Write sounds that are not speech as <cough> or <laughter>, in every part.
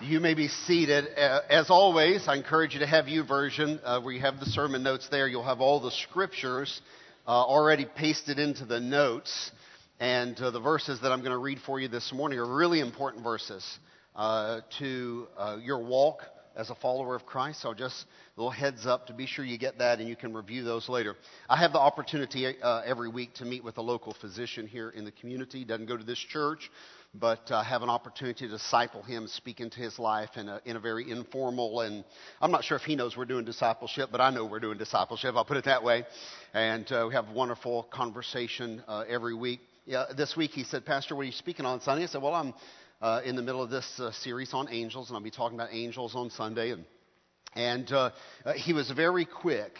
You may be seated. Uh, as always, I encourage you to have YouVersion uh, where you have the sermon notes there. You'll have all the scriptures uh, already pasted into the notes. And uh, the verses that I'm going to read for you this morning are really important verses uh, to uh, your walk as a follower of Christ. So just a little heads up to be sure you get that and you can review those later. I have the opportunity every week to meet with a local physician here in the community. Doesn't go to this church but uh, have an opportunity to disciple him, speak into his life in a, in a very informal and I'm not sure if he knows we're doing discipleship, but I know we're doing discipleship. I'll put it that way. And uh, we have a wonderful conversation uh, every week. Yeah, this week he said, Pastor, what are you speaking on Sunday? I said, Well, I'm uh, in the middle of this uh, series on angels, and I'll be talking about angels on Sunday. And, and uh, he was very quick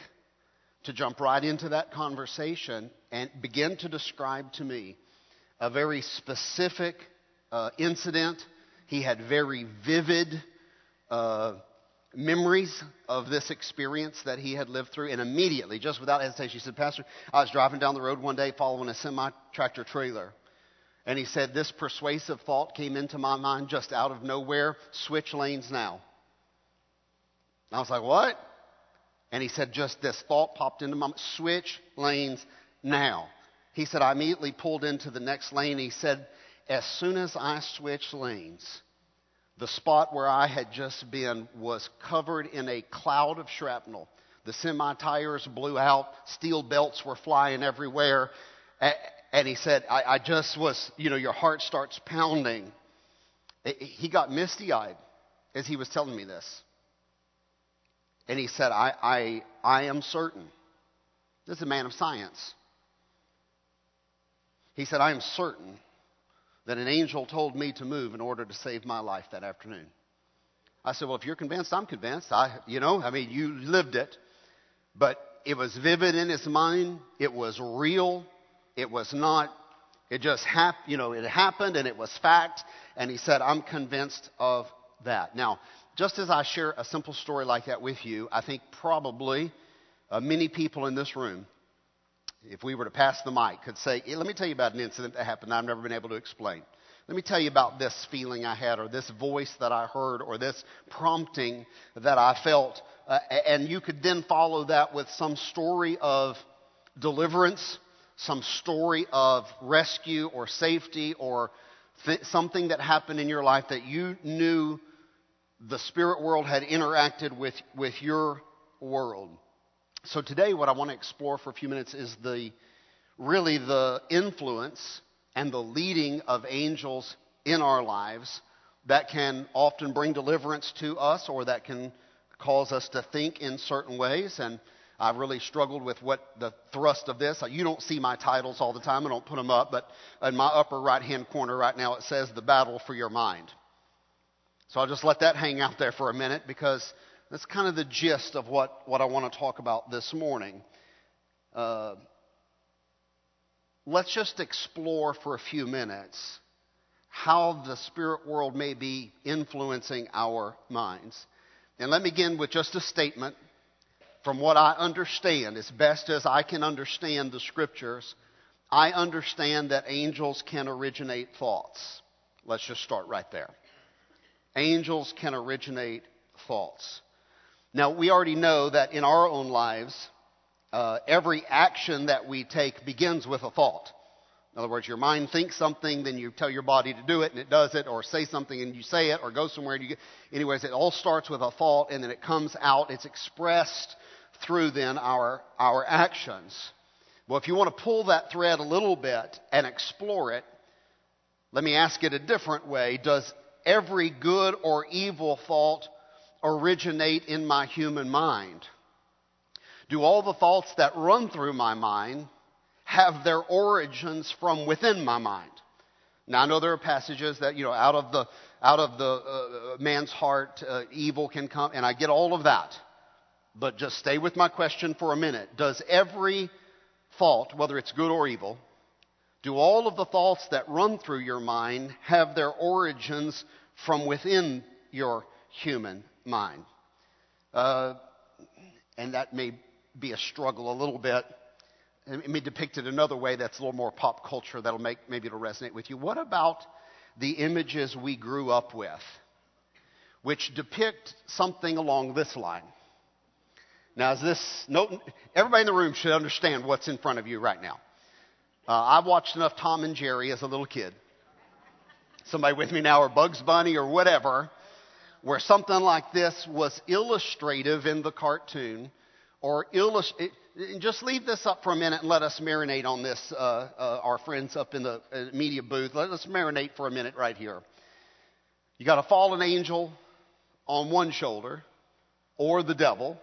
to jump right into that conversation and begin to describe to me a very specific uh, incident. He had very vivid uh, memories of this experience that he had lived through. And immediately, just without hesitation, he said, Pastor, I was driving down the road one day following a semi tractor trailer. And he said, This persuasive thought came into my mind just out of nowhere switch lanes now. I was like, What? And he said, Just this thought popped into my mind switch lanes now. He said, I immediately pulled into the next lane. He said, as soon as I switched lanes, the spot where I had just been was covered in a cloud of shrapnel. The semi tires blew out, steel belts were flying everywhere. And he said, I, I just was, you know, your heart starts pounding. He got misty eyed as he was telling me this. And he said, I, I, I am certain. This is a man of science. He said, I am certain that an angel told me to move in order to save my life that afternoon. I said, Well, if you're convinced, I'm convinced. I, you know, I mean, you lived it. But it was vivid in his mind. It was real. It was not, it just happened, you know, it happened and it was fact. And he said, I'm convinced of that. Now, just as I share a simple story like that with you, I think probably uh, many people in this room if we were to pass the mic, could say, Let me tell you about an incident that happened that I've never been able to explain. Let me tell you about this feeling I had, or this voice that I heard, or this prompting that I felt. Uh, and you could then follow that with some story of deliverance, some story of rescue or safety, or th- something that happened in your life that you knew the spirit world had interacted with, with your world. So today what I want to explore for a few minutes is the really the influence and the leading of angels in our lives that can often bring deliverance to us or that can cause us to think in certain ways and I've really struggled with what the thrust of this. You don't see my titles all the time. I don't put them up, but in my upper right hand corner right now it says the battle for your mind. So I'll just let that hang out there for a minute because that's kind of the gist of what, what I want to talk about this morning. Uh, let's just explore for a few minutes how the spirit world may be influencing our minds. And let me begin with just a statement from what I understand, as best as I can understand the scriptures. I understand that angels can originate thoughts. Let's just start right there. Angels can originate thoughts. Now, we already know that in our own lives, uh, every action that we take begins with a thought. In other words, your mind thinks something, then you tell your body to do it, and it does it, or say something and you say it, or go somewhere and you get. Anyways, it all starts with a thought, and then it comes out. It's expressed through then our our actions. Well, if you want to pull that thread a little bit and explore it, let me ask it a different way: Does every good or evil thought originate in my human mind? Do all the thoughts that run through my mind have their origins from within my mind? Now I know there are passages that you know out of the out of the uh, man's heart uh, evil can come, and I get all of that. But just stay with my question for a minute. Does every thought, whether it's good or evil, do all of the thoughts that run through your mind have their origins from within your human mind. Uh, and that may be a struggle a little bit. Let me depict it another way that's a little more pop culture that'll make maybe it'll resonate with you. What about the images we grew up with? which depict something along this line. Now, is this, no, everybody in the room should understand what's in front of you right now. Uh, I watched enough Tom and Jerry as a little kid. Somebody with me now, or Bugs Bunny, or whatever, where something like this was illustrative in the cartoon, or illust- just leave this up for a minute and let us marinate on this, uh, uh, our friends up in the uh, media booth. Let us marinate for a minute right here. You got a fallen angel on one shoulder, or the devil,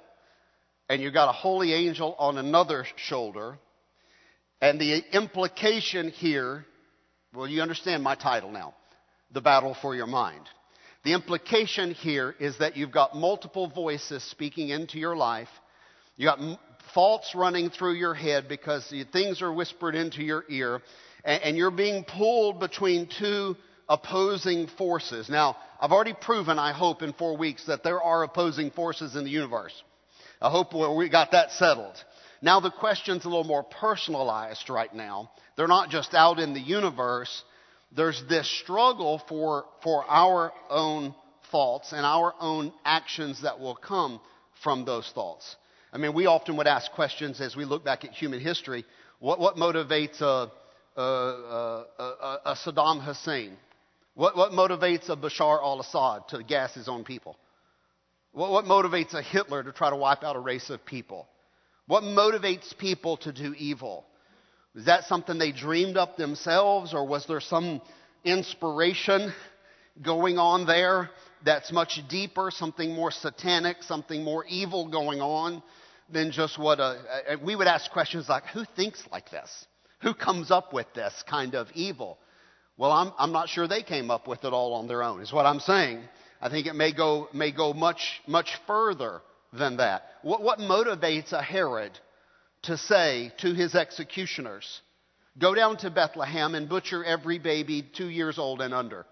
and you got a holy angel on another shoulder. And the implication here, well, you understand my title now the battle for your mind. The implication here is that you've got multiple voices speaking into your life. You got thoughts running through your head because things are whispered into your ear, and, you're being pulled between two opposing forces. Now, I've already proven, I hope, in four weeks that there are opposing forces in the universe. I hope we got that settled. Now, the question's a little more personalized right now. They're not just out in the universe. There's this struggle for, for our own thoughts and our own actions that will come from those thoughts. I mean, we often would ask questions as we look back at human history. What, what motivates a, a, a, a, Saddam Hussein? What, what motivates a Bashar al Assad to gas his own people? What, what motivates a Hitler to try to wipe out a race of people? What motivates people to do evil? Is that something they dreamed up themselves, or was there some inspiration going on there that's much deeper, something more satanic, something more evil going on? than just what a, we would ask questions like, who thinks like this? Who comes up with this kind of evil? Well, I'm, I'm not sure they came up with it all on their own, is what I'm saying. I think it may go, may go much, much further than that. What, what motivates a Herod to say to his executioners, go down to Bethlehem and butcher every baby two years old and under?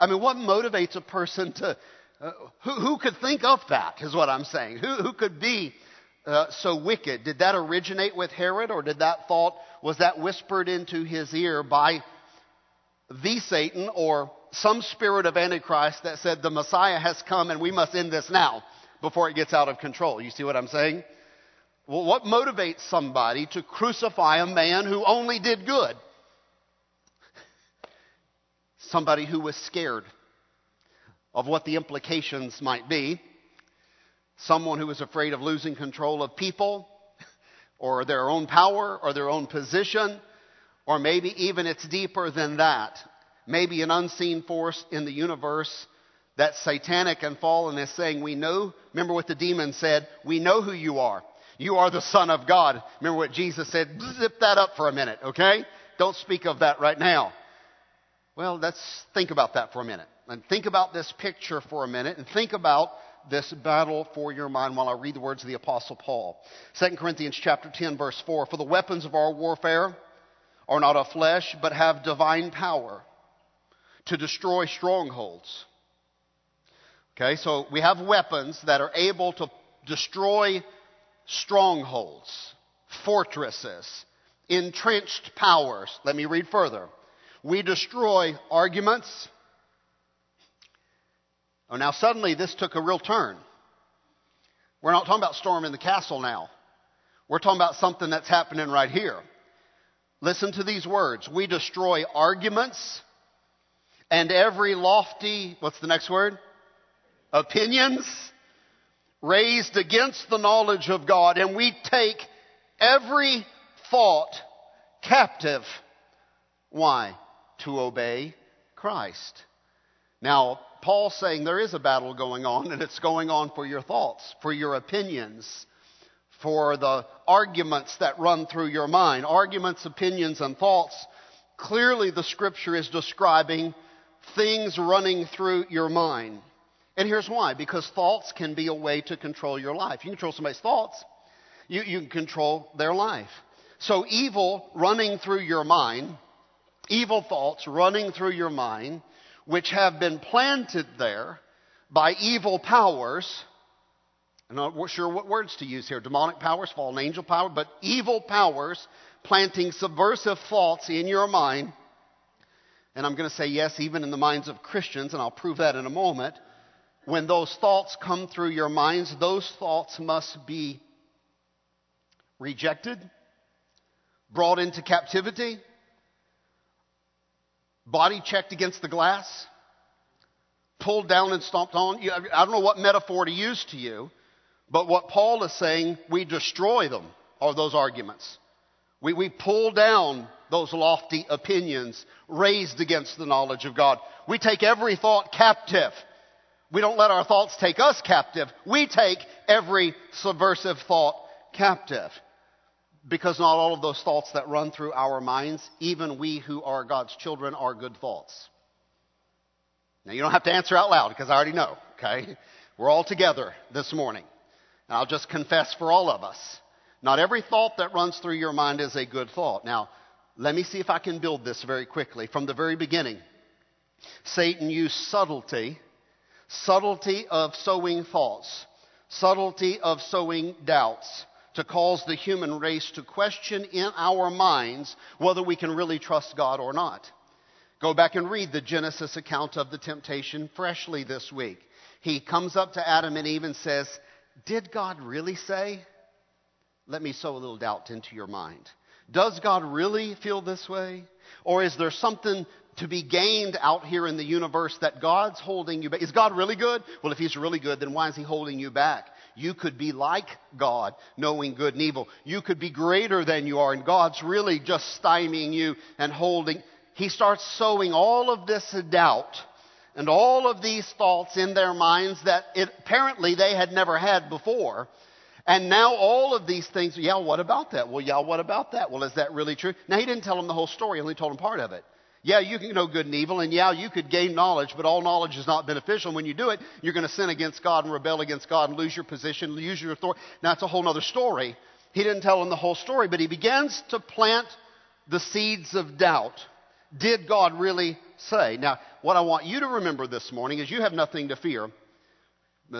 I mean, what motivates a person to, uh, who, who could think of that, is what I'm saying. Who, who could be uh, so wicked? Did that originate with Herod, or did that thought, was that whispered into his ear by the Satan or some spirit of Antichrist that said the Messiah has come and we must end this now before it gets out of control? You see what I'm saying? Well, what motivates somebody to crucify a man who only did good? Somebody who was scared of what the implications might be someone who was afraid of losing control of people or their own power or their own position, or maybe even it's deeper than that. Maybe an unseen force in the universe that's satanic and fallen is saying, We know, remember what the demon said, we know who you are. You are the Son of God. Remember what Jesus said? Zip that up for a minute, okay? Don't speak of that right now. Well, let's think about that for a minute. And think about this picture for a minute and think about this battle for your mind while I read the words of the apostle Paul. 2 Corinthians chapter 10 verse 4, for the weapons of our warfare are not of flesh, but have divine power to destroy strongholds. Okay, so we have weapons that are able to destroy strongholds, fortresses, entrenched powers. Let me read further. We destroy arguments, Oh, now suddenly this took a real turn. We're not talking about storming the castle now. We're talking about something that's happening right here. Listen to these words. We destroy arguments and every lofty, what's the next word? Opinions raised against the knowledge of God, and we take every thought captive. Why? To obey Christ. Now, Paul's saying there is a battle going on, and it's going on for your thoughts, for your opinions, for the arguments that run through your mind. Arguments, opinions, and thoughts. Clearly, the scripture is describing things running through your mind. And here's why because thoughts can be a way to control your life. You control somebody's thoughts, you, you can control their life. So, evil running through your mind, evil thoughts running through your mind, which have been planted there by evil powers. I'm not sure what words to use here demonic powers, fallen angel power, but evil powers planting subversive thoughts in your mind. And I'm going to say yes, even in the minds of Christians, and I'll prove that in a moment. When those thoughts come through your minds, those thoughts must be rejected, brought into captivity, body checked against the glass, pulled down and stomped on. I don't know what metaphor to use to you, but what Paul is saying, we destroy them, are those arguments. We, we pull down those lofty opinions raised against the knowledge of God. We take every thought captive. We don't let our thoughts take us captive. We take every subversive thought captive. Because not all of those thoughts that run through our minds, even we who are God's children, are good thoughts. Now, you don't have to answer out loud because I already know, okay? We're all together this morning. And I'll just confess for all of us. Not every thought that runs through your mind is a good thought. Now, let me see if I can build this very quickly. From the very beginning, Satan used subtlety, subtlety of sowing thoughts, subtlety of sowing doubts to cause the human race to question in our minds whether we can really trust God or not. Go back and read the Genesis account of the temptation freshly this week. He comes up to Adam and Eve and says, Did God really say? Let me sow a little doubt into your mind. Does God really feel this way? Or is there something to be gained out here in the universe that God's holding you back? Is God really good? Well, if He's really good, then why is He holding you back? You could be like God, knowing good and evil. You could be greater than you are, and God's really just stymieing you and holding. He starts sowing all of this doubt and all of these thoughts in their minds that it, apparently they had never had before. And now all of these things, yeah, what about that? Well, yeah, what about that? Well, is that really true? Now, he didn't tell them the whole story, he only told them part of it. Yeah, you can know good and evil, and yeah, you could gain knowledge, but all knowledge is not beneficial. When you do it, you're going to sin against God and rebel against God and lose your position, lose your authority. Now, it's a whole other story. He didn't tell him the whole story, but he begins to plant the seeds of doubt. Did God really say? Now, what I want you to remember this morning is you have nothing to fear.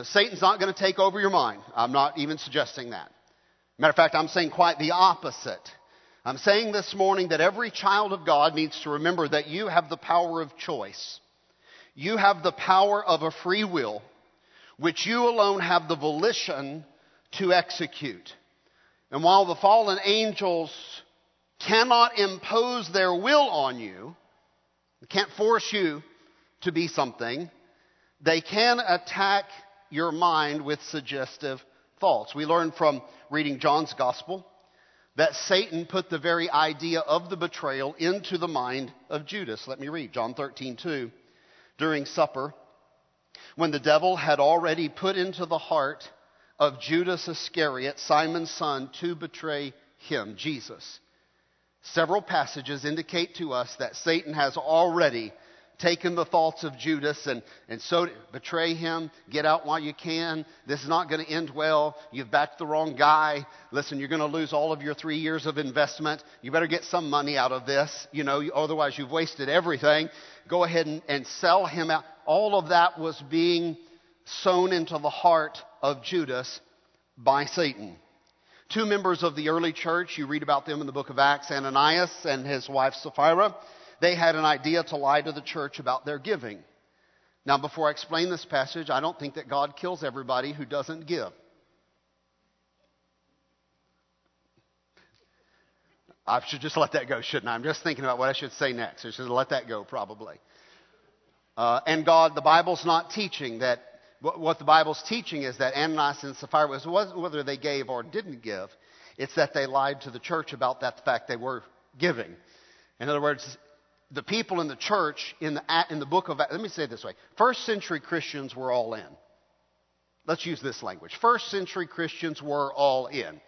Satan's not going to take over your mind. I'm not even suggesting that. Matter of fact, I'm saying quite the opposite. I'm saying this morning that every child of God needs to remember that you have the power of choice. You have the power of a free will, which you alone have the volition to execute. And while the fallen angels cannot impose their will on you, can't force you to be something, they can attack your mind with suggestive thoughts. We learn from reading John's gospel that Satan put the very idea of the betrayal into the mind of Judas. Let me read John 13, 2. During supper, when the devil had already put into the heart of Judas Iscariot, Simon's son, to betray him, Jesus. Several passages indicate to us that Satan has already taken the thoughts of Judas and, and so betray him, get out while you can. This is not going to end well. You've backed the wrong guy. Listen, you're going to lose all of your three years of investment. You better get some money out of this, you know, otherwise you've wasted everything. Go ahead and, and sell him out. All of that was being sown into the heart of Judas by Satan. Two members of the early church, you read about them in the book of Acts, Ananias and his wife Sapphira they had an idea to lie to the church about their giving. Now, before I explain this passage, I don't think that God kills everybody who doesn't give. I should just let that go, shouldn't I? I'm just thinking about what I should say next. I should let that go, probably. Uh, and God, the Bible's not teaching that. What the Bible's teaching is that Ananias and Sapphira was whether they gave or didn't give. It's that they lied to the church about that fact they were giving. In other words, the people in the church in the, in the book of, let me say it this way. First century Christians were all in. Let's use this language. First century Christians were all in.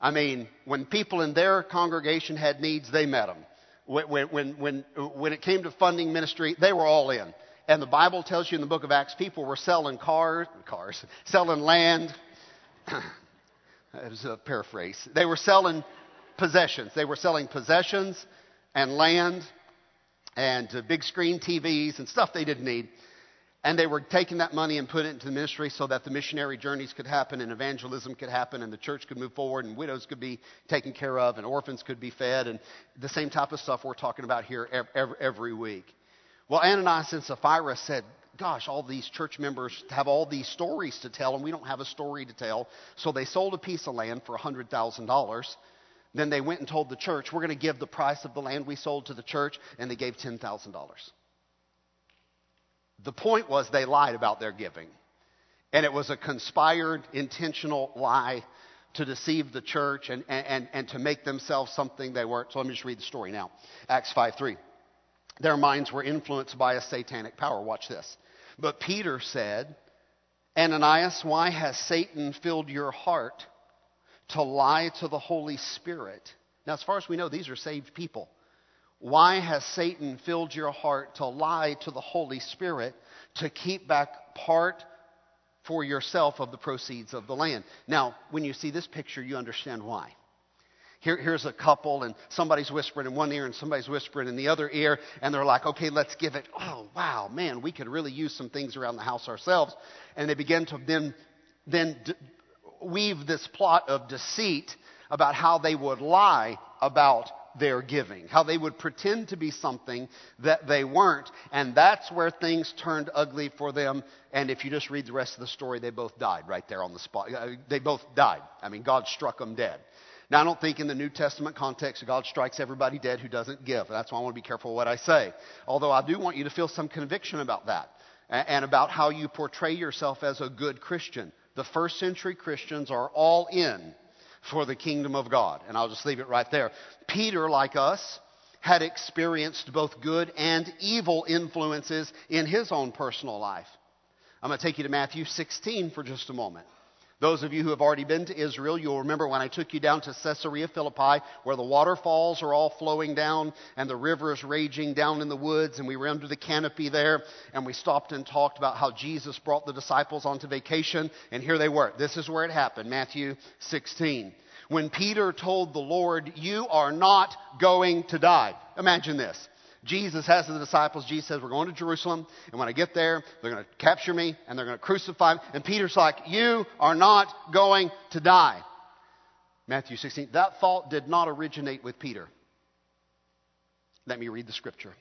I mean, when people in their congregation had needs, they met them. When, when, when, when it came to funding ministry, they were all in. And the Bible tells you in the book of Acts, people were selling cars, cars, <laughs> selling land. <clears throat> that was a paraphrase. They were selling possessions. They were selling possessions and land and uh, big screen TVs and stuff they didn't need. And they were taking that money and putting it into the ministry so that the missionary journeys could happen and evangelism could happen and the church could move forward and widows could be taken care of and orphans could be fed and the same type of stuff we're talking about here every, every week. Well, Ananias and Sapphira said, gosh, all these church members have all these stories to tell, and we don't have a story to tell. So they sold a piece of land for $100,000. Then they went and told the church, we're going to give the price of the land we sold to the church, and they gave $10,000. The point was they lied about their giving. And it was a conspired, intentional lie to deceive the church and, and, and to make themselves something they weren't. So let me just read the story now. Acts 5 3. Their minds were influenced by a satanic power. Watch this. But Peter said, Ananias, why has Satan filled your heart to lie to the Holy Spirit? Now, as far as we know, these are saved people. Why has Satan filled your heart to lie to the Holy Spirit to keep back part for yourself of the proceeds of the land? Now, when you see this picture, you understand why. Here, here's a couple, and somebody's whispering in one ear and somebody's whispering in the other ear, and they're like, okay, let's give it. Oh, wow, man, we could really use some things around the house ourselves. And they begin to then, then d- weave this plot of deceit about how they would lie about their giving, how they would pretend to be something that they weren't. And that's where things turned ugly for them. And if you just read the rest of the story, they both died right there on the spot. Uh, they both died. I mean, God struck them dead. Now, I don't think in the New Testament context God strikes everybody dead who doesn't give. That's why I want to be careful what I say. Although I do want you to feel some conviction about that and about how you portray yourself as a good Christian. The first century Christians are all in for the kingdom of God. And I'll just leave it right there. Peter, like us, had experienced both good and evil influences in his own personal life. I'm going to take you to Matthew 16 for just a moment. Those of you who have already been to Israel, you'll remember when I took you down to Caesarea Philippi, where the waterfalls are all flowing down and the river is raging down in the woods, and we were under the canopy there, and we stopped and talked about how Jesus brought the disciples onto vacation, and here they were. This is where it happened, Matthew 16. When Peter told the Lord, You are not going to die. Imagine this. Jesus has the disciples. Jesus says, We're going to Jerusalem, and when I get there, they're going to capture me and they're going to crucify me. And Peter's like, You are not going to die. Matthew 16. That thought did not originate with Peter. Let me read the scripture.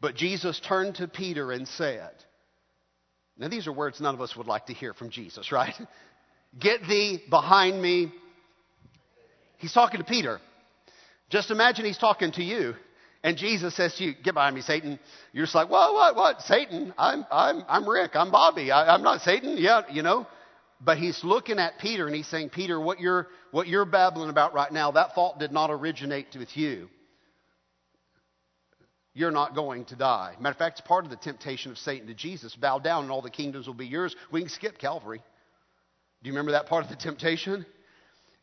But Jesus turned to Peter and said, Now, these are words none of us would like to hear from Jesus, right? <laughs> Get thee behind me. He's talking to Peter. Just imagine he's talking to you. And Jesus says to you, Get behind me, Satan. You're just like, What, what, what? Satan? I'm, I'm, I'm Rick. I'm Bobby. I, I'm not Satan. Yeah, you know. But he's looking at Peter and he's saying, Peter, what you're, what you're babbling about right now, that thought did not originate with you. You're not going to die. Matter of fact, it's part of the temptation of Satan to Jesus. Bow down and all the kingdoms will be yours. We can skip Calvary. Do you remember that part of the temptation?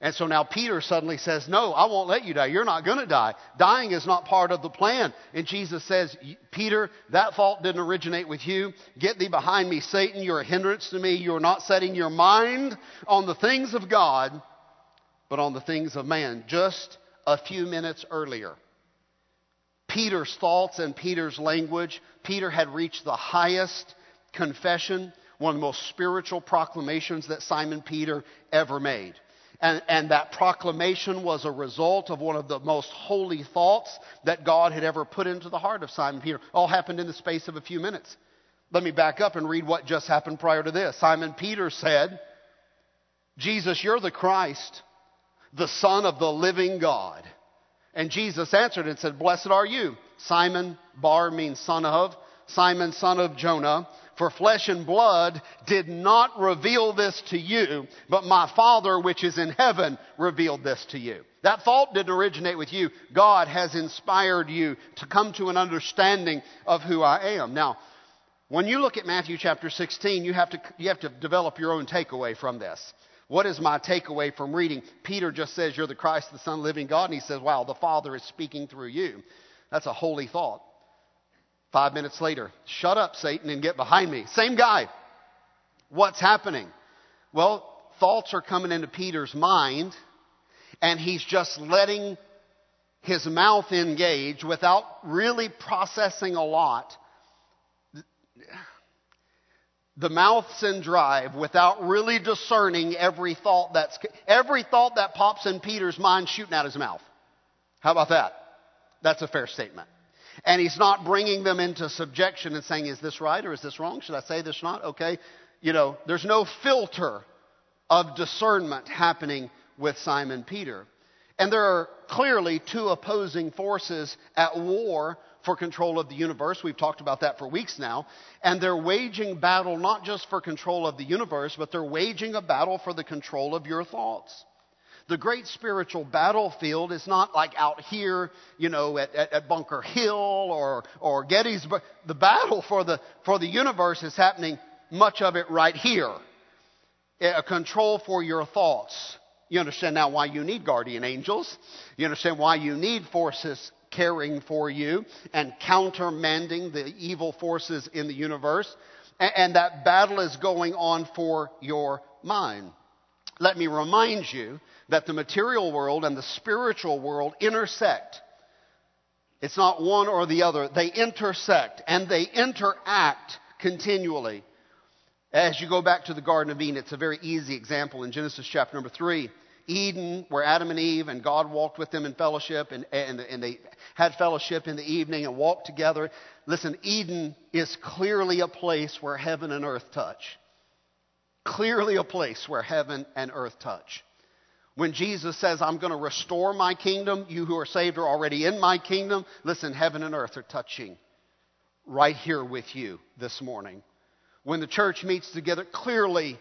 And so now Peter suddenly says, No, I won't let you die. You're not going to die. Dying is not part of the plan. And Jesus says, Peter, that fault didn't originate with you. Get thee behind me, Satan. You're a hindrance to me. You're not setting your mind on the things of God, but on the things of man. Just a few minutes earlier, Peter's thoughts and Peter's language, Peter had reached the highest confession, one of the most spiritual proclamations that Simon Peter ever made. And, and, that proclamation was a result of one of the most holy thoughts that God had ever put into the heart of Simon Peter. All happened in the space of a few minutes. Let me back up and read what just happened prior to this. Simon Peter said, Jesus, you're the Christ, the Son of the living God. And Jesus answered and said, Blessed are you. Simon, Bar means son of, Simon, son of Jonah. For flesh and blood did not reveal this to you, but my Father which is in heaven revealed this to you. That thought didn't originate with you. God has inspired you to come to an understanding of who I am. Now, when you look at Matthew chapter 16, you have to, you have to develop your own takeaway from this. What is my takeaway from reading? Peter just says, You're the Christ, the Son of the living God. And he says, Wow, the Father is speaking through you. That's a holy thought. Five minutes later, shut up, Satan, and get behind me. Same guy. What's happening? Well, thoughts are coming into Peter's mind, and he's just letting his mouth engage without really processing a lot. The mouth's in drive without really discerning every thought that's every thought that pops in Peter's mind shooting out his mouth. How about that? That's a fair statement. And he's not bringing them into subjection and saying, is this right or is this wrong? Should I say this not? Okay. You know, there's no filter of discernment happening with Simon Peter. And there are clearly two opposing forces at war for control of the universe. We've talked about that for weeks now. And they're waging battle not just for control of the universe, but they're waging a battle for the control of your thoughts. The great spiritual battlefield is not like out here, you know, at, at, at Bunker Hill or, or Gettysburg. The battle for the, for the universe is happening, much of it right here. A control for your thoughts. You understand now why you need guardian angels. You understand why you need forces caring for you and countermanding the evil forces in the universe. And, and that battle is going on for your mind. Let me remind you that the material world and the spiritual world intersect. It's not one or the other. They intersect and they interact continually. As you go back to the Garden of Eden, it's a very easy example in Genesis chapter number 3. Eden, where Adam and Eve and God walked with them in fellowship, and, and, and they had fellowship in the evening and walked together. Listen, Eden is clearly a place where heaven and earth touch. Clearly a place where heaven and earth touch. When Jesus says, I'm going to restore my kingdom, you who are saved are already in my kingdom. Listen, heaven and earth are touching right here with you this morning. When the church meets together, clearly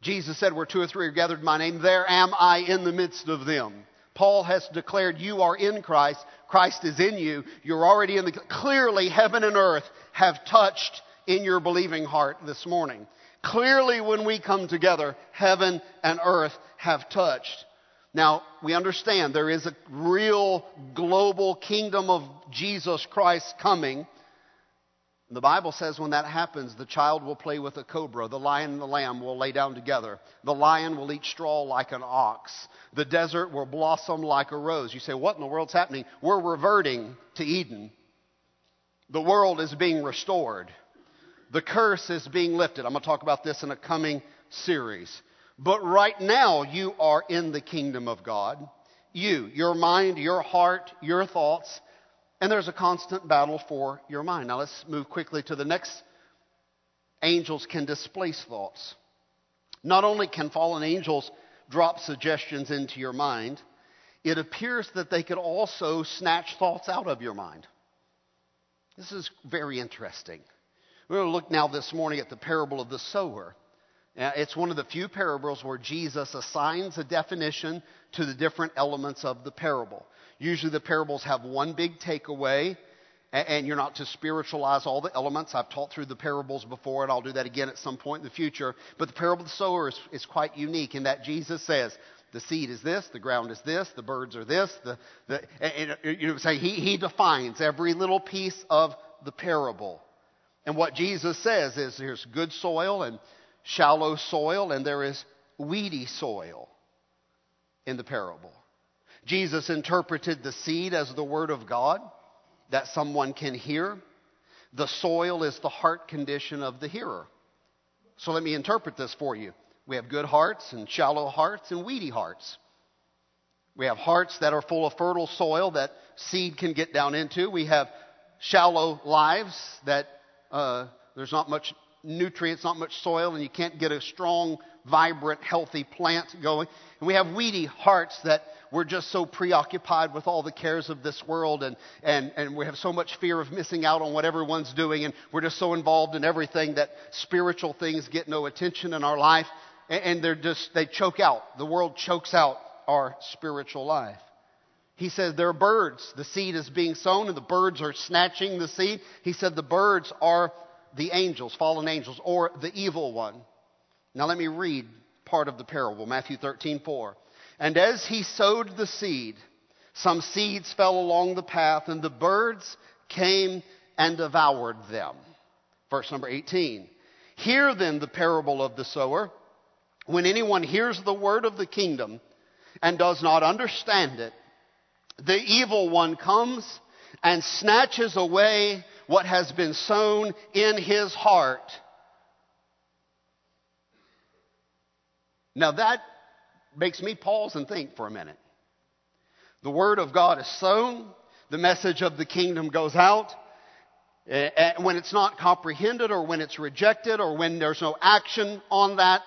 Jesus said, Where two or three are gathered in my name, there am I in the midst of them. Paul has declared you are in Christ. Christ is in you. You're already in the. Clearly, heaven and earth have touched in your believing heart this morning. Clearly, when we come together, heaven and earth have touched. Now, we understand there is a real global kingdom of Jesus Christ coming. The Bible says when that happens, the child will play with a cobra. The lion and the lamb will lay down together. The lion will eat straw like an ox. The desert will blossom like a rose. You say, what in the world's happening? We're reverting to Eden. The world is being restored. The curse is being lifted. I'm going to talk about this in a coming series. But right now, you are in the kingdom of God. You, your mind, your heart, your thoughts, and there's a constant battle for your mind. Now let's move quickly to the next. Angels can displace thoughts. Not only can fallen angels drop suggestions into your mind, it appears that they could also snatch thoughts out of your mind. This is very interesting. We're going to look now this morning at the parable of the sower. It's one of the few parables where Jesus assigns a definition to the different elements of the parable. Usually the parables have one big takeaway, and you're not to spiritualize all the elements. I've taught through the parables before, and I'll do that again at some point in the future. But the parable of the sower is, is quite unique in that Jesus says, the seed is this, the ground is this, the birds are this. The, the, and, and, you know, say he, he defines every little piece of the parable. And what Jesus says is there's good soil and shallow soil, and there is weedy soil in the parable. Jesus interpreted the seed as the Word of God that someone can hear. The soil is the heart condition of the hearer. So let me interpret this for you. We have good hearts and shallow hearts and weedy hearts. We have hearts that are full of fertile soil that seed can get down into. We have shallow lives that uh, there's not much nutrients, not much soil, and you can't get a strong, vibrant, healthy plant going. And we have weedy hearts that we're just so preoccupied with all the cares of this world and, and, and we have so much fear of missing out on what everyone's doing and we're just so involved in everything that spiritual things get no attention in our life and, and they're just, they choke out. The world chokes out our spiritual life. He said there are birds. The seed is being sown and the birds are snatching the seed. He said the birds are the angels, fallen angels, or the evil one. Now let me read part of the parable, Matthew 13, 4. And as he sowed the seed, some seeds fell along the path, and the birds came and devoured them. Verse number 18. Hear then the parable of the sower. When anyone hears the word of the kingdom and does not understand it, the evil one comes and snatches away what has been sown in his heart. Now that makes me pause and think for a minute. The Word of God is sown. the message of the kingdom goes out, and when it's not comprehended or when it's rejected or when there's no action on that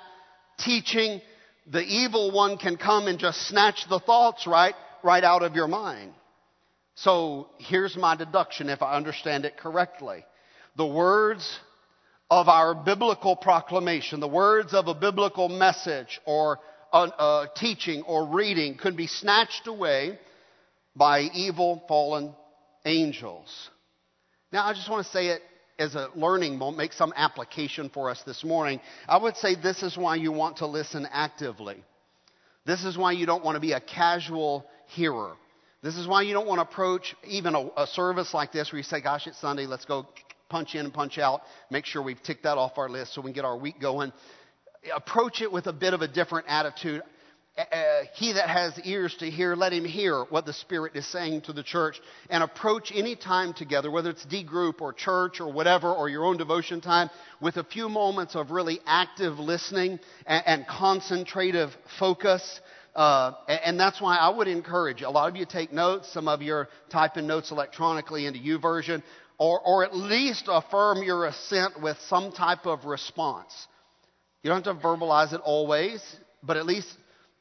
teaching, the evil one can come and just snatch the thoughts right, right out of your mind. So here's my deduction if I understand it correctly. The words of our biblical proclamation, the words of a biblical message or a, teaching or reading could be snatched away by evil fallen angels. Now, I just want to say it as a learning moment, make some application for us this morning. I would say this is why you want to listen actively. This is why you don't want to be a casual hearer. This is why you don't want to approach even a, a service like this where you say, Gosh, it's Sunday, let's go punch in and punch out, make sure we've ticked that off our list so we can get our week going. Approach it with a bit of a different attitude. Uh, he that has ears to hear, let him hear what the Spirit is saying to the church. And approach any time together, whether it's D group or church or whatever, or your own devotion time, with a few moments of really active listening and, and concentrative focus. Uh, and that's why I would encourage a lot of you take notes. Some of you are typing notes electronically into YouVersion, or, or at least affirm your assent with some type of response. You don't have to verbalize it always, but at least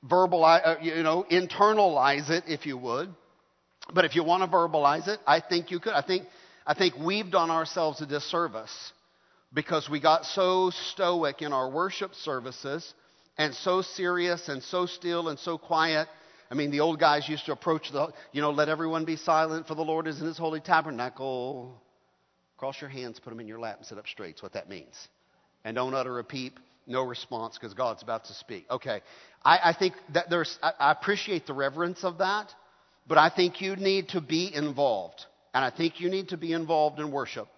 verbalize, uh, you know, internalize it if you would. But if you want to verbalize it, I think you could. I think, I think we've done ourselves a disservice because we got so stoic in our worship services and so serious and so still and so quiet. I mean, the old guys used to approach the, you know, let everyone be silent for the Lord is in his holy tabernacle. Cross your hands, put them in your lap, and sit up straight. That's what that means. And don't utter a peep no response because God's about to speak. Okay. I, I think that there's, I, I appreciate the reverence of that, but I think you need to be involved. And I think you need to be involved in worship.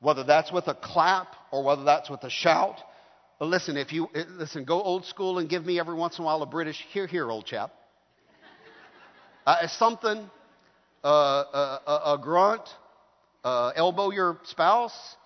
Whether that's with a clap or whether that's with a shout. But listen, if you, eh, listen, go old school and give me every once in a while a British, here, here, old chap. Uh, something, uh, uh, a, a grunt, uh, elbow your spouse,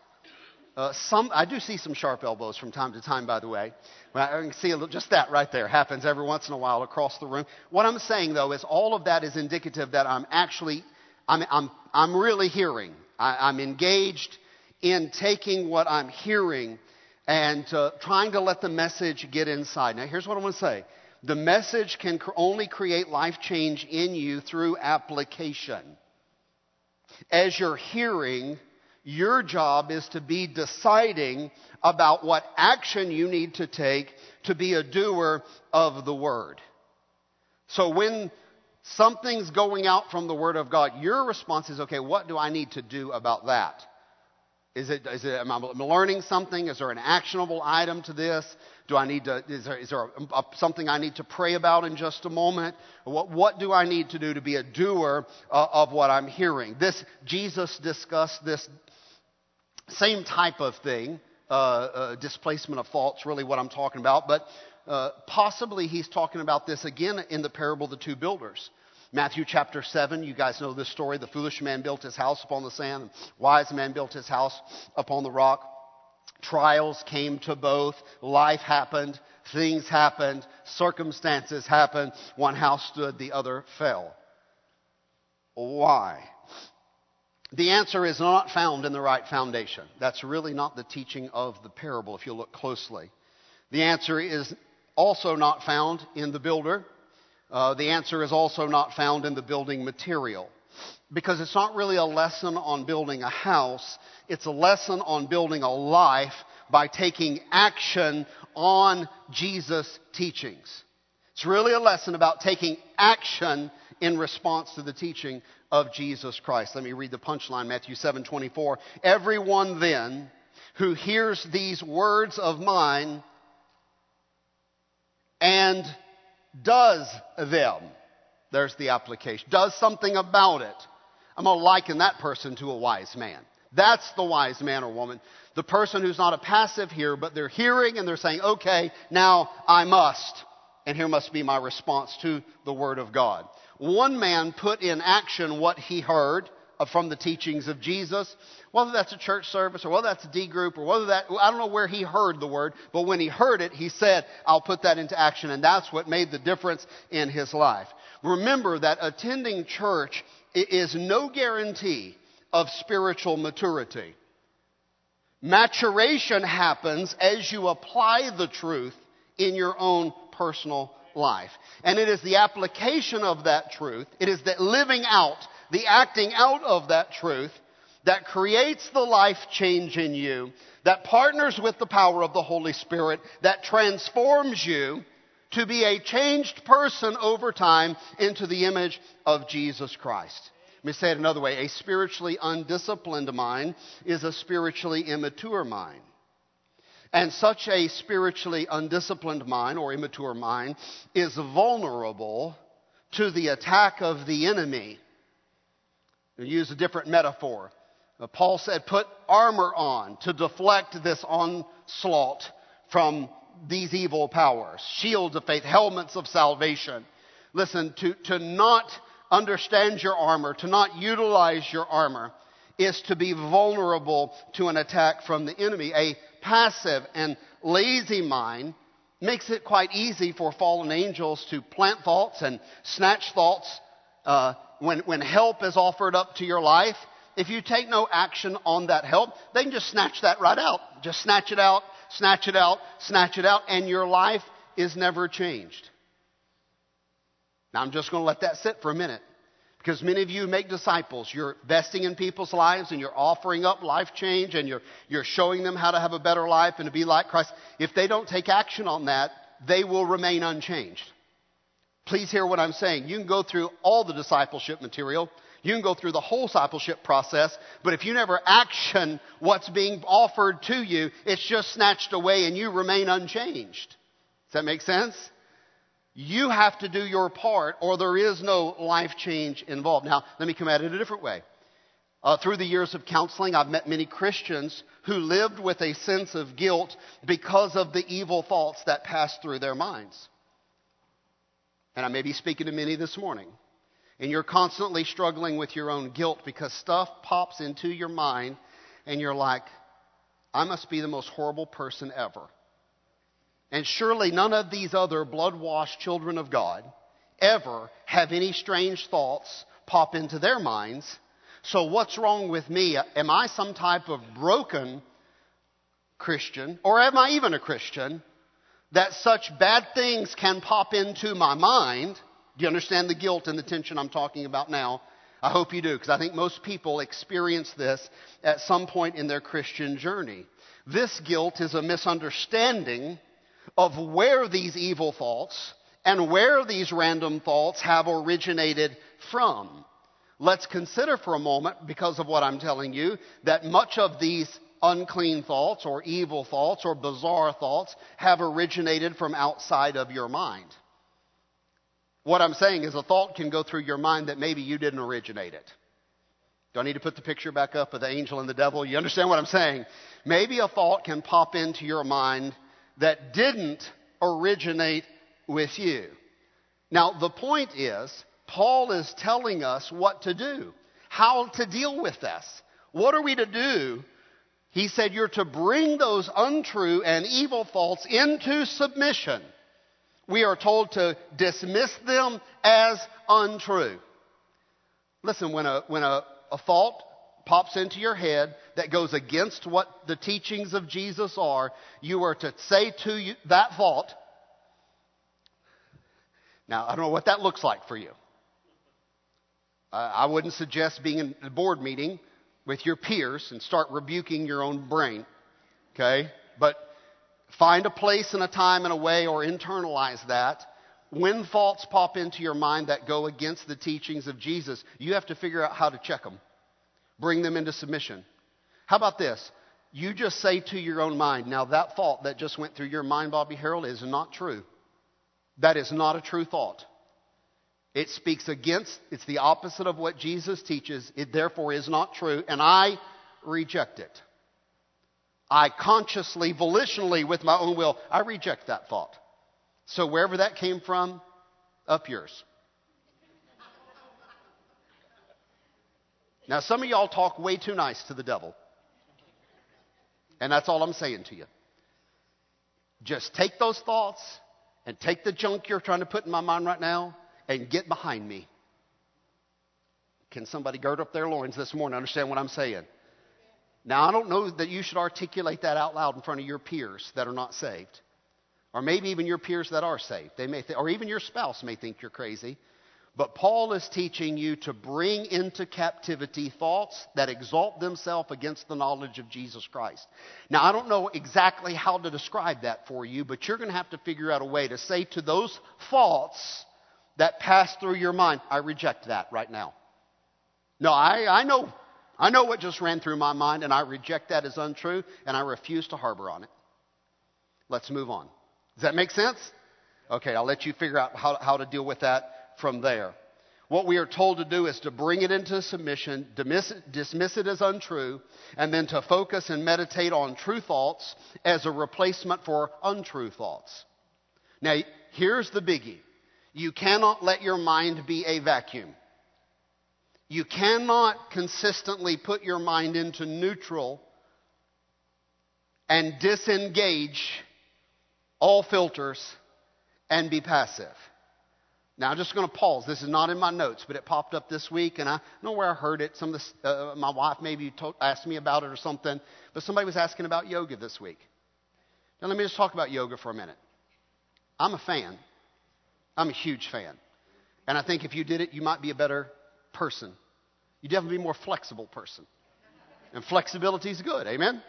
uh, some, I do see some sharp elbows from time to time, by the way. I can see little, just that right there happens every once in a while across the room. What I'm saying, though, is all of that is indicative that I'm actually, I'm, I'm, I'm really hearing. I, am engaged in taking what I'm hearing and uh, trying to let the message get inside. Now, here's what I want to say. The message can cr- only create life change in you through application. As you're hearing, your job is to be deciding about what action you need to take to be a doer of the word. So when something's going out from the word of God, your response is, okay, what do I need to do about that? Is it, is it, am I learning something? Is there an actionable item to this? Do I need to, is there, is there a, a, something I need to pray about in just a moment? What, what do I need to do to be a doer uh, of what I'm hearing? This, Jesus discussed this same type of thing, uh, uh, displacement of thoughts, really what I'm talking about, but uh, possibly he's talking about this again in the parable of the two builders. Matthew chapter 7, you guys know this story. The foolish man built his house upon the sand, the wise man built his house upon the rock. Trials came to both, life happened, things happened, circumstances happened. One house stood, the other fell. Why? The answer is not found in the right foundation. That's really not the teaching of the parable if you look closely. The answer is also not found in the builder. Uh, the answer is also not found in the building material. Because it's not really a lesson on building a house, it's a lesson on building a life by taking action on Jesus' teachings. It's really a lesson about taking action in response to the teaching of Jesus Christ. Let me read the punchline, Matthew 7 24. Everyone then who hears these words of mine and does them, there's the application, does something about it. I'm going to liken that person to a wise man. That's the wise man or woman. The person who's not a passive hearer, but they're hearing and they're saying, okay, now I must. And here must be my response to the Word of God. One man put in action what he heard from the teachings of Jesus, whether that's a church service or whether that's a D group or whether that, I don't know where he heard the word, but when he heard it, he said, I'll put that into action. And that's what made the difference in his life. Remember that attending church is no guarantee of spiritual maturity. Maturation happens as you apply the truth in your own personal life. And it is the application of that truth, it is that living out, the acting out of that truth that creates the life change in you, that partners with the power of the Holy Spirit, that transforms you to be a changed person over time into the image of Jesus Christ. Let me say it another way. A spiritually undisciplined mind is a spiritually immature mind. And such a spiritually undisciplined mind or immature mind is vulnerable to the attack of the enemy. Use a different metaphor. Uh, Paul said, put armor on to deflect this onslaught from these evil powers. Shields of faith, helmets of salvation. Listen, to, to not understand your armor, to not utilize your armor, is to be vulnerable to an attack from the enemy. A passive and lazy mind makes it quite easy for fallen angels to plant thoughts and snatch thoughts uh, when, when help is offered up to your life. If you take no action on that help, they can just snatch that right out. Just snatch it out, snatch it out, snatch it out, and your life is never changed. Now, I'm just going to let that sit for a minute. Because many of you make disciples. You're investing in people's lives and you're offering up life change and you're, you're showing them how to have a better life and to be like Christ. If they don't take action on that, they will remain unchanged. Please hear what I'm saying. You can go through all the discipleship material. You can go through the whole discipleship process, but if you never action what's being offered to you, it's just snatched away and you remain unchanged. Does that make sense? You have to do your part, or there is no life change involved. Now, let me come at it a different way. Uh, through the years of counseling, I've met many Christians who lived with a sense of guilt because of the evil thoughts that passed through their minds. And I may be speaking to many this morning. And you're constantly struggling with your own guilt because stuff pops into your mind and you're like, I must be the most horrible person ever. And surely none of these other blood washed children of God ever have any strange thoughts pop into their minds. So what's wrong with me? Am I some type of broken Christian? Or am I even a Christian? That such bad things can pop into my mind. Do you understand the guilt and the tension I'm talking about now? I hope you do, because I think most people experience this at some point in their Christian journey. This guilt is a misunderstanding of where these evil thoughts and where these random thoughts have originated from. Let's consider for a moment, because of what I'm telling you, that much of these unclean thoughts or evil thoughts or bizarre thoughts have originated from outside of your mind. What I'm saying is a thought can go through your mind that maybe you didn't originate it. Do I need to put the picture back up of the angel and the devil? You understand what I'm saying? Maybe a thought can pop into your mind that didn't originate with you. Now, the point is, Paul is telling us what to do, how to deal with this. What are we to do? He said, You're to bring those untrue and evil thoughts into submission. We are told to dismiss them as untrue. Listen, when a, when a, a thought pops into your head that goes against what the teachings of Jesus are, you are to say to you, that thought, now I don't know what that looks like for you. I wouldn't suggest being in a board meeting with your peers and start rebuking your own brain, okay? But find a place and a time and a way or internalize that. When thoughts pop into your mind that go against the teachings of Jesus, you have to figure out how to check them bring them into submission. How about this? You just say to your own mind, now that thought that just went through your mind, Bobby Harold, is not true. That is not a true thought. It speaks against, it's the opposite of what Jesus teaches. It therefore is not true, and I reject it. I consciously, volitionally, with my own will, I reject that thought. So wherever that came from, up yours. Now, some of y'all talk way too nice to the devil. And that's all I'm saying to you. Just take those thoughts and take the junk you're trying to put in my mind right now and get behind me. Can somebody gird up their loins this morning? Understand what I'm saying? Now, I don't know that you should articulate that out loud in front of your peers that are not saved. Or maybe even your peers that are saved. They may th- or even your spouse may think you're crazy. But Paul is teaching you to bring into captivity thoughts that exalt themselves against the knowledge of Jesus Christ. Now, I don't know exactly how to describe that for you, but you're going to have to figure out a way to say to those thoughts that pass through your mind, I reject that right now. No, I, I know. I know what just ran through my mind, and I reject that as untrue, and I refuse to harbor on it. Let's move on. Does that make sense? Okay, I'll let you figure out how, how to deal with that from there. What we are told to do is to bring it into submission, dismiss dismiss it as untrue, and then to focus and meditate on true thoughts as a replacement for untrue thoughts. Now, here's the biggie you cannot let your mind be a vacuum. You cannot consistently put your mind into neutral and disengage all filters and be passive. Now, I'm just going to pause. This is not in my notes, but it popped up this week, and I know where I heard it. Some of uh, my wife maybe told, asked me about it or something, but somebody was asking about yoga this week. Now, let me just talk about yoga for a minute. I'm a fan. I'm a huge fan. And I think if you did it, you might be a better person. You'd definitely be a more flexible person. And flexibility is good. Amen?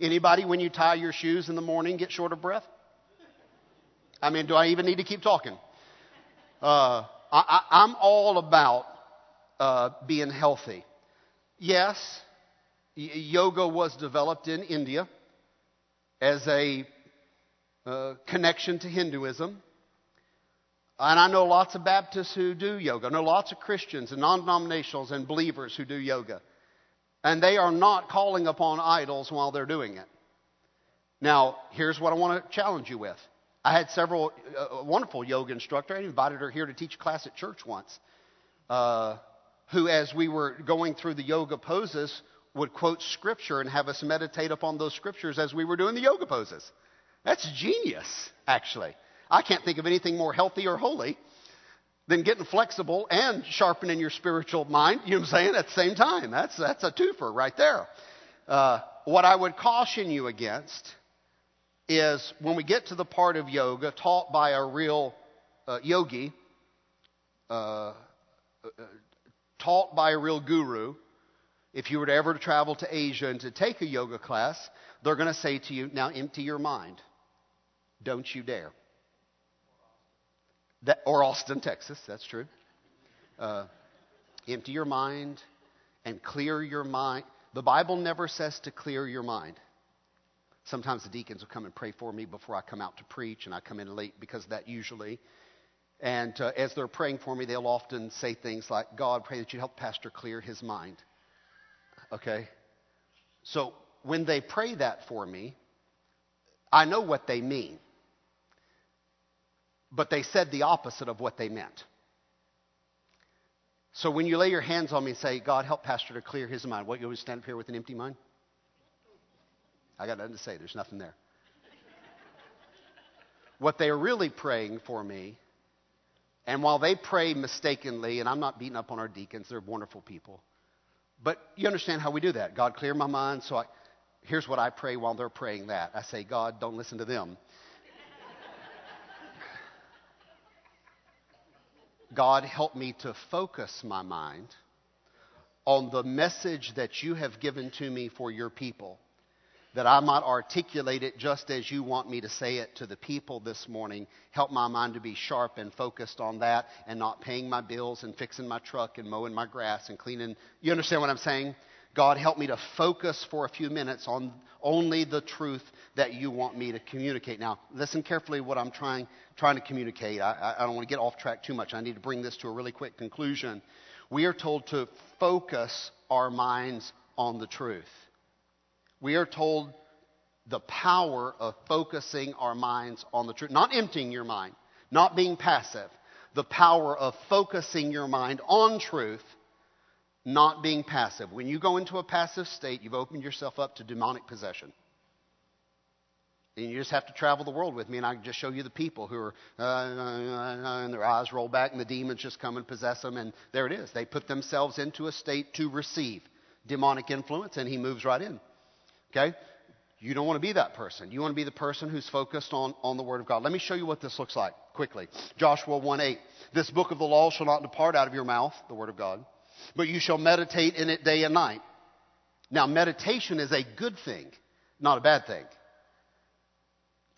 Anybody, when you tie your shoes in the morning, get short of breath? I mean, do I even need to keep talking? Uh, I, am all about uh, being healthy. Yes, y- yoga was developed in India as a uh, connection to Hinduism. And I know lots of Baptists who do yoga. I know lots of Christians and non denominationals and believers who do yoga. And they are not calling upon idols while they're doing it. Now, here's what I want to challenge you with I had several, uh, a wonderful yoga instructor. I invited her here to teach a class at church once, uh, who, as we were going through the yoga poses, would quote scripture and have us meditate upon those scriptures as we were doing the yoga poses. That's genius, actually. I can't think of anything more healthy or holy than getting flexible and sharpening your spiritual mind, you know what I'm saying, at the same time. That's, that's a twofer right there. Uh, what I would caution you against is when we get to the part of yoga taught by a real uh, yogi, uh, uh, taught by a real guru, if you were ever to ever travel to Asia and to take a yoga class, they're going to say to you, now empty your mind. Don't you dare. That, or Austin, Texas, that's true. Uh, empty your mind and clear your mind. The Bible never says to clear your mind. Sometimes the deacons will come and pray for me before I come out to preach, and I come in late because of that usually. And uh, as they're praying for me, they'll often say things like, God, pray that you help Pastor clear his mind. Okay? So when they pray that for me, I know what they mean. But they said the opposite of what they meant. So when you lay your hands on me and say, God, help Pastor to clear his mind, what, you always stand up here with an empty mind? I got nothing to say. There's nothing there. what they are really praying for me, and while they pray mistakenly, and I'm not beating up on our deacons, they're wonderful people. But you understand how we do that. God, clear my mind. So I, here's what I pray while they're praying that. I say, God, don't listen to them. God, help me to focus my mind on the message that you have given to me for your people that I might articulate it just as you want me to say it to the people this morning. Help my mind to be sharp and focused on that and not paying my bills and fixing my truck and mowing my grass and cleaning. You understand what I'm saying? God, help me to focus for a few minutes on only the truth that you want me to communicate. Now, listen carefully what I'm trying, trying to communicate. I, I don't want to get off track too much. I need to bring this to a really quick conclusion. We are told to focus our minds on the truth we are told the power of focusing our minds on the truth, not emptying your mind, not being passive, the power of focusing your mind on truth, not being passive. When you go into a passive state, you've opened yourself up to demonic possession. And you just have to travel the world with me, and I can just show you the people who are, uh, uh, uh, and their eyes roll back, and the demons just come and possess them, and there it is. They put themselves into a state to receive demonic influence, and he moves right in. Okay? You don't want to be that person. You want to be the person who's focused on, on the Word of God. Let me show you what this looks like quickly. Joshua 1 8. This book of the law shall not depart out of your mouth, the Word of God, but you shall meditate in it day and night. Now, meditation is a good thing, not a bad thing.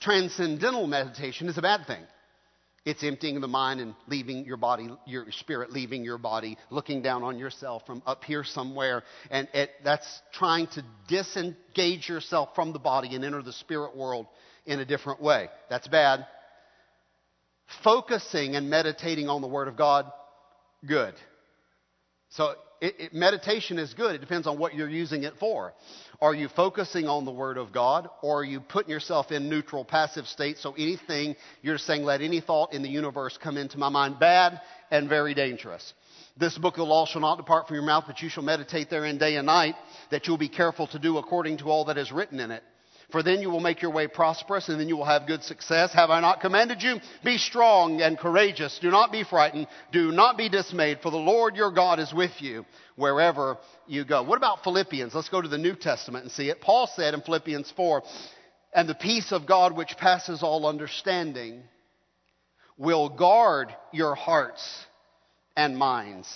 Transcendental meditation is a bad thing. It's emptying the mind and leaving your body, your spirit leaving your body, looking down on yourself from up here somewhere. And it, that's trying to disengage yourself from the body and enter the spirit world in a different way. That's bad. Focusing and meditating on the Word of God, good. So it, it, meditation is good. It depends on what you're using it for. Are you focusing on the Word of God, or are you putting yourself in neutral, passive state? So anything you're saying, let any thought in the universe come into my mind, bad and very dangerous. This book of the law shall not depart from your mouth, but you shall meditate therein day and night, that you'll be careful to do according to all that is written in it. For then you will make your way prosperous, and then you will have good success. Have I not commanded you? Be strong and courageous. Do not be frightened. Do not be dismayed, for the Lord your God is with you wherever you go. What about Philippians? Let's go to the New Testament and see it. Paul said in Philippians 4, and the peace of God which passes all understanding will guard your hearts and minds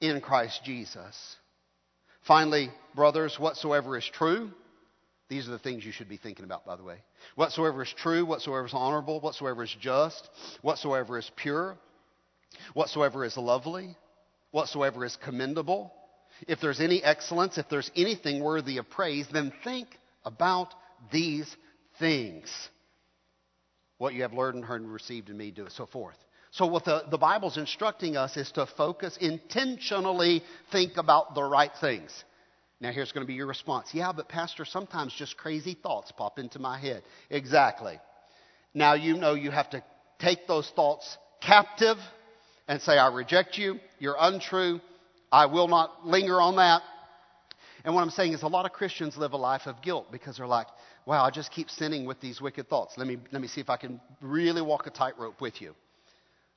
in Christ Jesus. Finally, brothers, whatsoever is true, these are the things you should be thinking about, by the way. Whatsoever is true, whatsoever is honorable, whatsoever is just, whatsoever is pure, whatsoever is lovely, whatsoever is commendable, if there's any excellence, if there's anything worthy of praise, then think about these things. What you have learned and heard and received in me, do it, so forth. So, what the, the Bible's instructing us is to focus, intentionally think about the right things. Now, here's going to be your response. Yeah, but Pastor, sometimes just crazy thoughts pop into my head. Exactly. Now, you know you have to take those thoughts captive and say, I reject you. You're untrue. I will not linger on that. And what I'm saying is, a lot of Christians live a life of guilt because they're like, wow, I just keep sinning with these wicked thoughts. Let me, let me see if I can really walk a tightrope with you.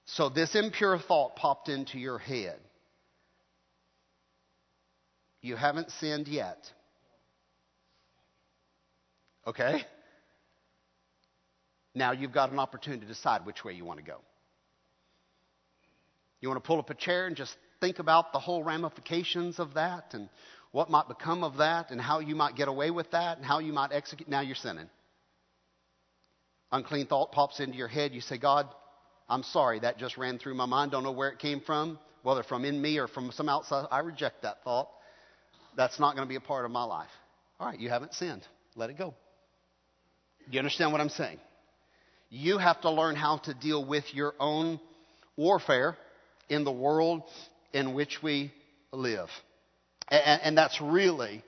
So, this impure thought popped into your head. You haven't sinned yet. Okay? Now you've got an opportunity to decide which way you want to go. You want to pull up a chair and just think about the whole ramifications of that and what might become of that and how you might get away with that and how you might execute. Now you're sinning. Unclean thought pops into your head. You say, God, I'm sorry. That just ran through my mind. Don't know where it came from, whether from in me or from some outside. I reject that thought. That's not going to be a part of my life. All right, you haven't sinned. Let it go. You understand what I'm saying? You have to learn how to deal with your own warfare in the world in which we live. And, and that's really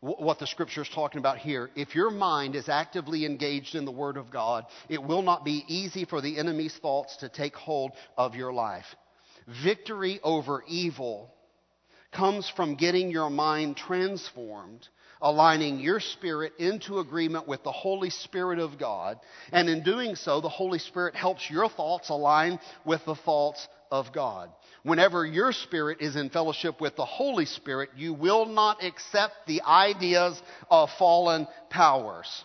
what the scripture is talking about here. If your mind is actively engaged in the Word of God, it will not be easy for the enemy's thoughts to take hold of your life. Victory over evil comes from getting your mind transformed, aligning your spirit into agreement with the Holy Spirit of God. And in doing so, the Holy Spirit helps your thoughts align with the thoughts of God. Whenever your spirit is in fellowship with the Holy Spirit, you will not accept the ideas of fallen powers.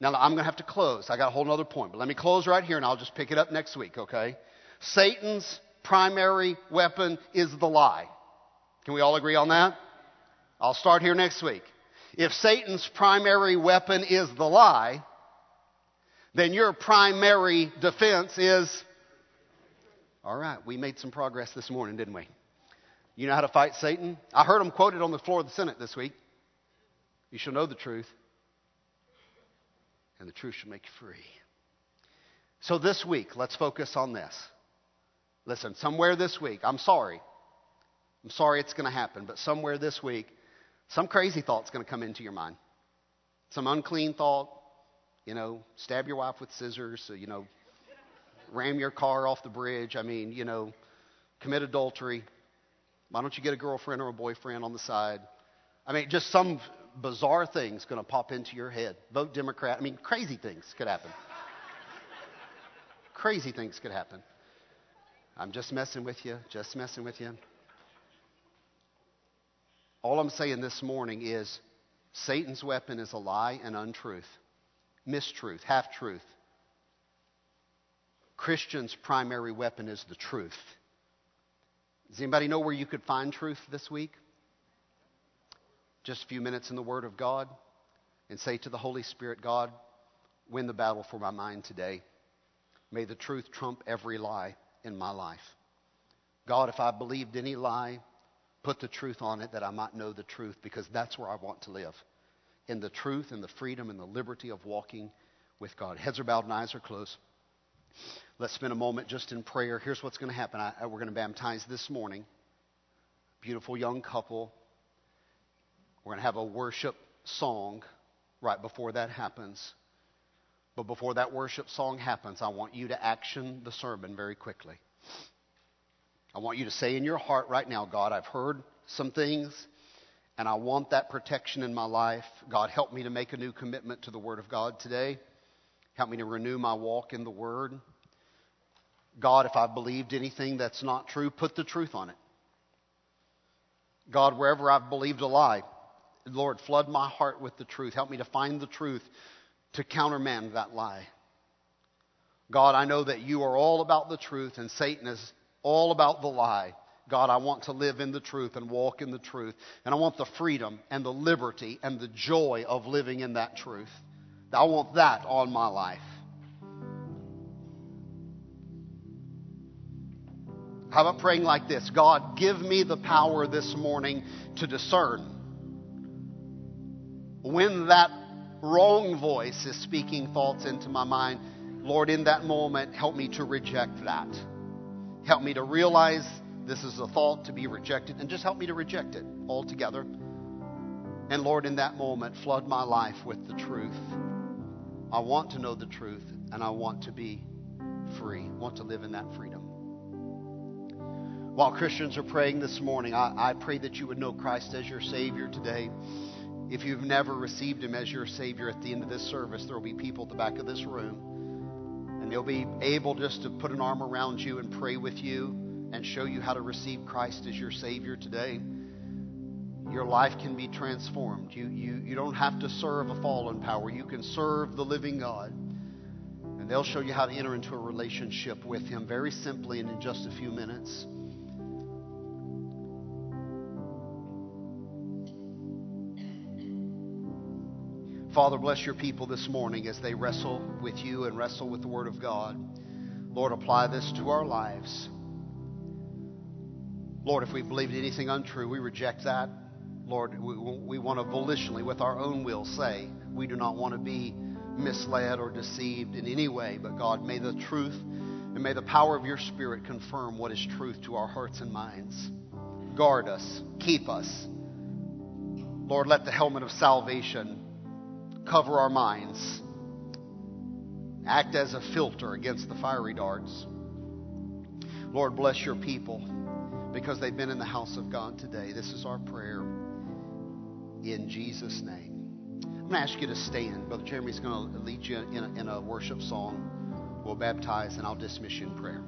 Now, I'm going to have to close. I got a whole other point, but let me close right here and I'll just pick it up next week, okay? Satan's primary weapon is the lie. Can we all agree on that? I'll start here next week. If Satan's primary weapon is the lie, then your primary defense is all right, we made some progress this morning, didn't we? You know how to fight Satan? I heard him quoted on the floor of the Senate this week. You shall know the truth, and the truth shall make you free. So this week, let's focus on this. Listen, somewhere this week, I'm sorry, I'm sorry it's going to happen, but somewhere this week, some crazy thought's going to come into your mind. Some unclean thought, you know, stab your wife with scissors, you know, ram your car off the bridge. I mean, you know, commit adultery. Why don't you get a girlfriend or a boyfriend on the side? I mean, just some bizarre things going to pop into your head. Vote Democrat. I mean, crazy things could happen. crazy things could happen. I'm just messing with you, just messing with you. All I'm saying this morning is Satan's weapon is a lie and untruth, mistruth, half truth. Christian's primary weapon is the truth. Does anybody know where you could find truth this week? Just a few minutes in the Word of God and say to the Holy Spirit, God, win the battle for my mind today. May the truth trump every lie in my life. God, if I believed any lie, put the truth on it that I might know the truth because that's where I want to live. In the truth and the freedom and the liberty of walking with God. Heads are bowed and eyes are closed. Let's spend a moment just in prayer. Here's what's going to happen. I, we're going to baptize this morning. Beautiful young couple. We're going to have a worship song right before that happens. But before that worship song happens, I want you to action the sermon very quickly. I want you to say in your heart right now, God, I've heard some things and I want that protection in my life. God, help me to make a new commitment to the Word of God today. Help me to renew my walk in the Word. God, if I've believed anything that's not true, put the truth on it. God, wherever I've believed a lie, Lord, flood my heart with the truth. Help me to find the truth to countermand that lie. God, I know that you are all about the truth and Satan is all about the lie. God, I want to live in the truth and walk in the truth. And I want the freedom and the liberty and the joy of living in that truth. I want that on my life. How about praying like this? God, give me the power this morning to discern when that wrong voice is speaking thoughts into my mind. Lord, in that moment, help me to reject that. Help me to realize this is a thought to be rejected, and just help me to reject it altogether. And Lord, in that moment, flood my life with the truth. I want to know the truth, and I want to be free, I want to live in that freedom. While Christians are praying this morning, I, I pray that you would know Christ as your Savior today. If you've never received Him as your Savior at the end of this service, there will be people at the back of this room, they'll be able just to put an arm around you and pray with you and show you how to receive Christ as your Savior today. Your life can be transformed. You, you, you don't have to serve a fallen power, you can serve the living God. And they'll show you how to enter into a relationship with Him very simply and in just a few minutes. Father, bless your people this morning as they wrestle with you and wrestle with the Word of God. Lord, apply this to our lives. Lord, if we believed anything untrue, we reject that. Lord, we, we want to volitionally, with our own will, say we do not want to be misled or deceived in any way. But God, may the truth and may the power of your Spirit confirm what is truth to our hearts and minds. Guard us, keep us. Lord, let the helmet of salvation cover our minds, act as a filter against the fiery darts. Lord, bless your people because they've been in the house of God today. This is our prayer in Jesus' name. I'm going to ask you to stand. Brother Jeremy's going to lead you in a, in a worship song. We'll baptize and I'll dismiss you in prayer.